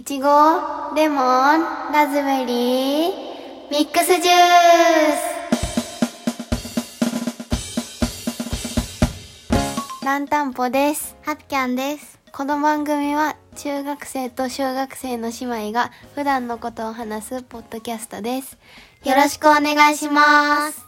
いちご、レモン、ラズベリー、ミックスジュースランタンポです。ハッキャンです。この番組は中学生と小学生の姉妹が普段のことを話すポッドキャストです。よろしくお願いします。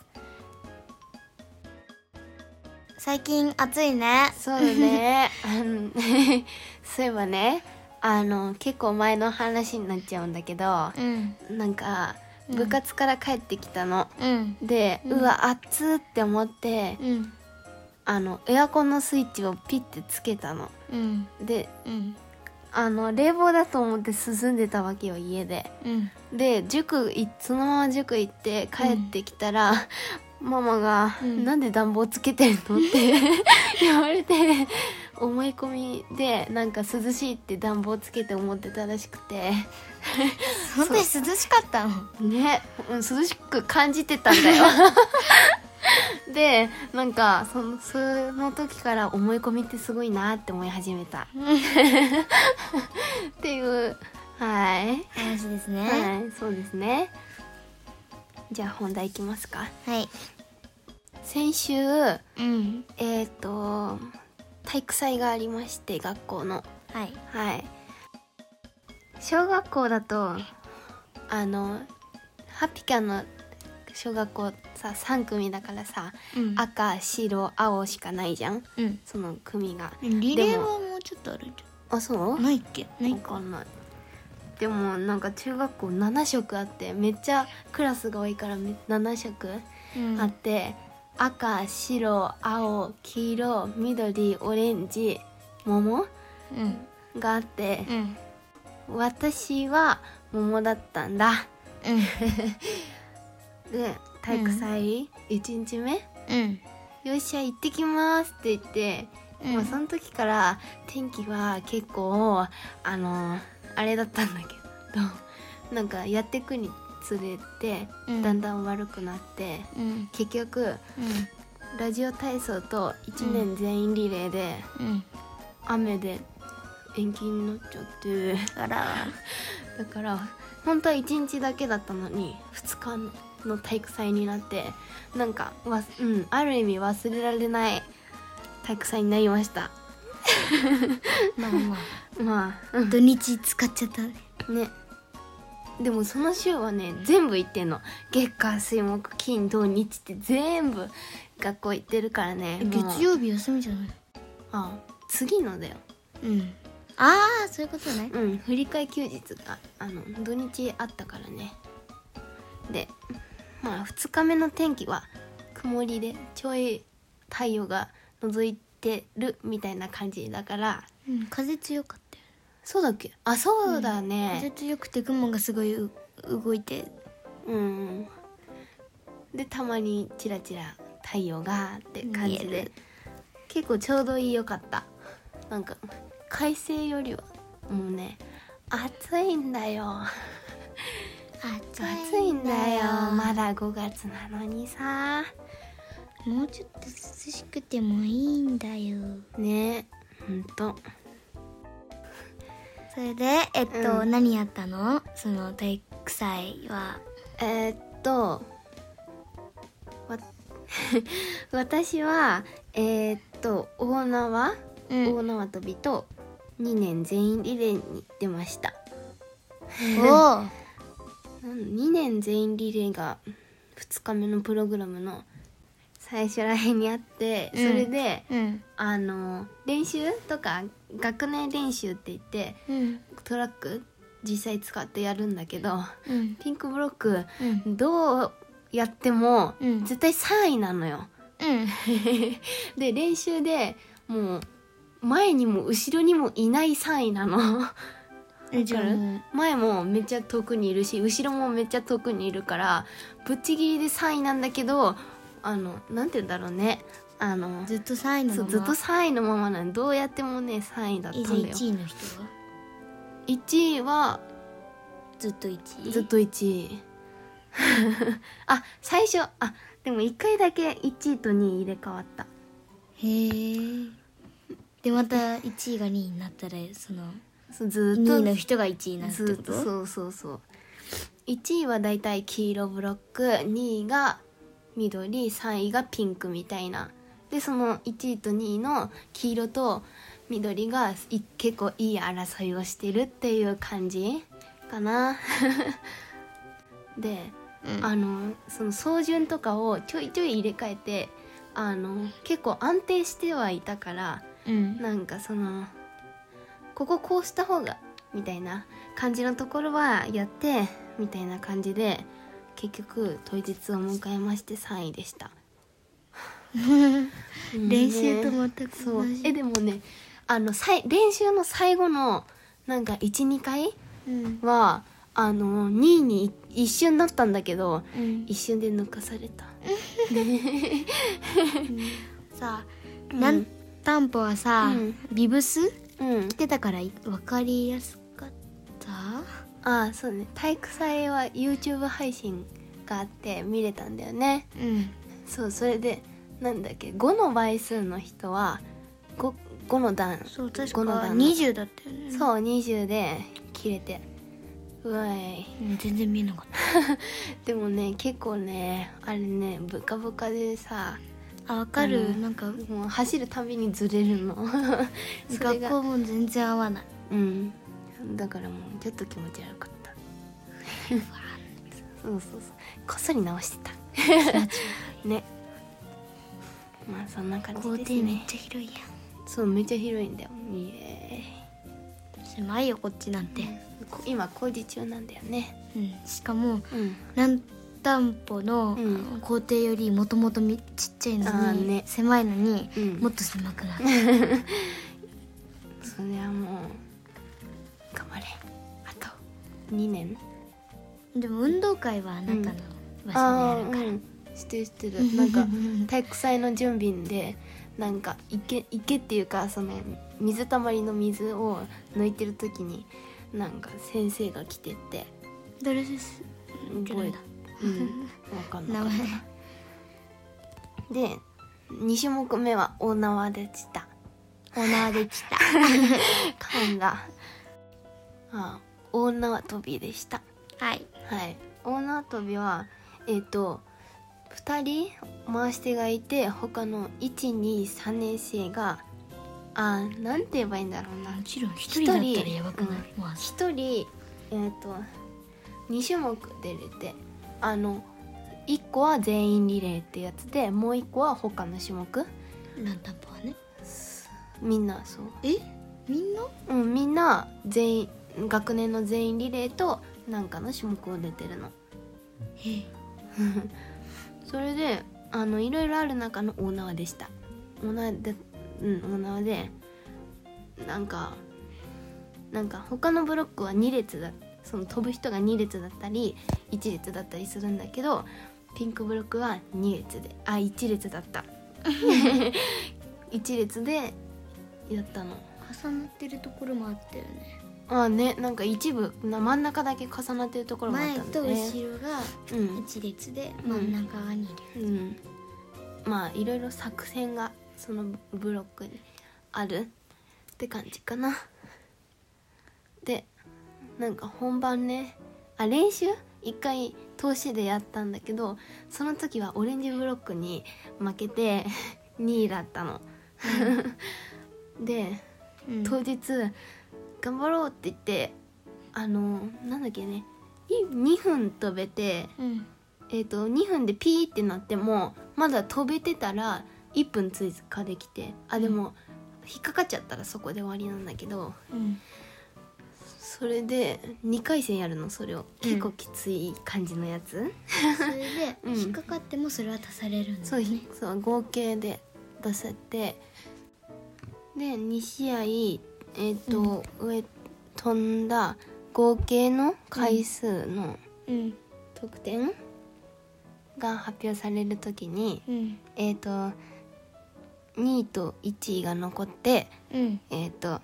最近暑いね。そうだね。そういえばね、あの、結構前の話になっちゃうんだけど、うん。なんか、うん部活から帰ってきたの。うん。で、ううんわ、暑ーって思って、うん。あの、エアコンのスイッチをピッてつけたの。うん。で、うん。あの、冷房だと思って進んでたわけよ、家で。うん。で塾いそのまま塾行って帰ってきたら、ママが、うんなんで暖房つけてるの?」って 言われて思い込みでなんか涼しいって暖房つけて思ってたらしくて 本当に涼しかったの？ね、うん、涼しく感じてたんだよ でなんかそのその時から思い込みってすごいなって思い始めた っていうはい話ですね。はい、そうですね。じゃあ本題いきますか。はい。先週、うん。えっ、と、体育祭がありまして、学校の。はい。はい。小学校だと、あの、ハピキャンの小学校さ、3組だからさ、うん。赤、白、青しかないじゃんうん。その組が。リレーはもうちょっとあるんじあ、そう？ゃん。ないっけ？ないわかんないでもなんか中学校7色あってめっちゃクラスが多いからめ7色うんあって、赤白青黄色緑オレンジ桃？うん。があってう、ん。私は桃だったんだうん。で体育祭？1日目、うん。よっしゃ行ってきますって言って、うんまあその時から天気は結構あのあれだったんだけどなんかやってくにつれて、うんだんだん悪くなってうん。結局ラジオ体操と1年全員リレーでうん。雨で延期になっちゃってあら。だから本当は1日だけだったのに2日の体育祭になってなんかわ、うん、ある意味忘れられない体育祭になりました まあま まあ、うあ。土日使っちゃったね。ん、ねでもその週はね全部行ってんの月火水木金土日って全部学校行ってるからね月曜日休みじゃないあ次のだようん。ああ、そういうことね。うん振り替え休日があの土日あったからねでまあ2日目の天気は曇りでちょい太陽が覗いてるみたいな感じだからうん。風強かったよ。そうだっけ？あそうだ風ね強くて雲がすごいう動いて。うん、でたまにチラチラ太陽がって感じで。見える。結構ちょうどいいよかった。なんか快晴よりは。もうね暑いんだよ。暑暑いんだよ。まだ5月なのにさ。もうちょっと涼しくてもいいんだよ。ねほんとそれでえっと、うん。何やったの？その体育祭は。えーっとわ 私はえーっと大縄、うん。大縄跳びと2年全員リレーに出ました。おお2 年全員リレーが2日目のプログラムの最初らへんにあってそれで、うん。あの練習とか学年練習って言ってうん。トラック実際使ってやるんだけどうん。ピンクブロックうん。どうやってもうん。絶対3位なのよ。うん。で練習でもう前にも後ろにもいない3位なの。前もめっちゃ遠くにいるし後ろもめっちゃ遠くにいるからぶっちぎりで3位なんだけどあのなんて言うんだろうね。あのうずっと3位のまま。ずっと3位のままなのどうやってもね3位だったんだよ。1位の人は？1位はずっと1位？ずっと1位。あ最初あでも1回だけ1位と2位入れ替わった。へえ。でまた1位が2位になったらそのずーっと2位の人が1位になるずってこと？そうそうそう。1位はだいたい黄色ブロック2位が緑3位がピンクみたいな。でその1位と2位の黄色と緑がい結構いい争いをしてるっていう感じかな。で、うん。あのその走順とかをちょいちょい入れ替えてあの結構安定してはいたからうん。なんかそのこここうした方がみたいな感じのところはやってみたいな感じで結局当日を迎えまして3位でした。練習とね全くそう同じ。えでもねあのさい練習の最後のなんか12回うん。はあの2位に一瞬だったんだけどうん。一瞬で抜かされた。さうん。なん担保はさうん。ビブス？うん。着てたから分かりやすかった？ああそうね。体育祭は YouTube 配信があって見れたんだよね。うんそうそれでなんだっけ5の倍数の人は 5, 5の段そう確か五の段20だったよね。そう20で切れて。うわい。うん全然見えなかっ でもね結構ねあれねブカブカでさたあ分かる。うん。なんかもう走るたびにずれるの。それが学校も全然合わない。うんだからもうちょっと気持ち悪かった。そうそうそう。こっそり直してた。ね。まあそんな感校じですね。庭めっちゃ広いやそうめっちゃ広いんだよ。イエん狭いよこっちなんて。ーイこ今工事中なんだよね。うん。しかもうん。何担保のうん。校庭よりもともとちっちゃいあのに、ーね。狭いのにうん。もっと狭くなる、それはもう2年？でも運動会はあなたの場所であるから、うん。知ってる知ってる。なんか体育祭の準備でなんか池池っていうかその水たまりの水を抜いてる時になんか先生が来てって。誰です覚えうん分かんなかった。で2種目目は大縄でした。オーナーできた。勘が。あ大縄跳びでした。はい。はい。大縄跳びはえっ、と2人回し手がいて他の123年生があなんて言えばいいんだろうな。もちろん一人だったらやばくない、うん。まあ。1人えっ、と2種目出れてあの1個は全員リレーってやつでもう1個は他の種目。何担保はね。みんなそう。え？みんな？うんみんな全員学年の全員リレーとなんかの種目を出てるの。え それであのいろいろある中の大縄でした。大縄でうん大縄でなんかなんか他のブロックは2列だその飛ぶ人が2列だったり1列だったりするんだけどピンクブロックは2列であ1列だった。1列でやったの。重なってるところもあったよねあねなんか一部な真ん中だけ重なってるところもあっ前とたんだね後ろがうん一列で真ん中が2列、うん、まあいろいろ作戦がそのブロックにあるって感じかな。でなんか本番ねあ練習？一回通しでやったんだけどその時はオレンジブロックに負けて 2位だったの。でうん。当日頑張ろうって言ってあのなんだっけねい2分飛べてうん。えー、と2分でピーってなってもまだ飛べてたら1分追加できてあでも引っかかっちゃったらそこで終わりなんだけどうん。それで2回戦やるのそれを。うん。結構きつい感じのやつ、それで うん。引っかかってもそれは足されるんだそうねそう合計で出せてで2試合えっ、と、上飛んだ合計の回数のうん。得点が発表される時にうん。えっ、と2位と1位が残ってうん。えっ、と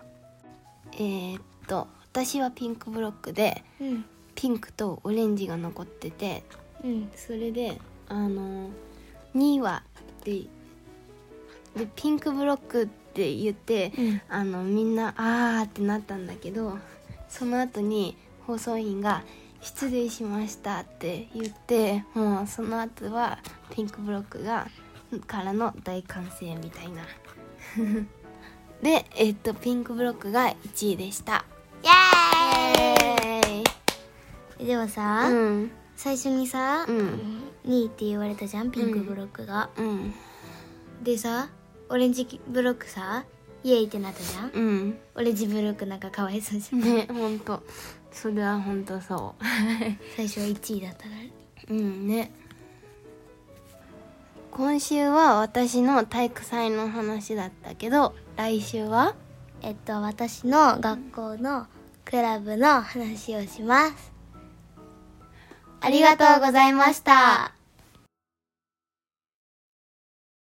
えっ、と私はピンクブロックでうん。ピンクとオレンジが残っててうん。それであの2位はででピンクブロックって言って、うん。あのみんなあーってなったんだけどその後に放送委員が「失礼しました」って言ってもうその後はピンクブロックがからの大歓声みたいな。でえっとピンクブロックが1位でした。イイ！エでもさ、うん。最初にさ、うん。2位って言われたじゃんピンクブロックが、うん。でさオレンジブロックさイエイってなったじゃん、うん。オレンジブロックなんかかわいそうじゃん。ねほんと。それはほんとそ 最初は1位だったから。ううんね。今週は私の体育祭の話だったけど来週はえっと私の学校のクラブの話をします。ありがとうございました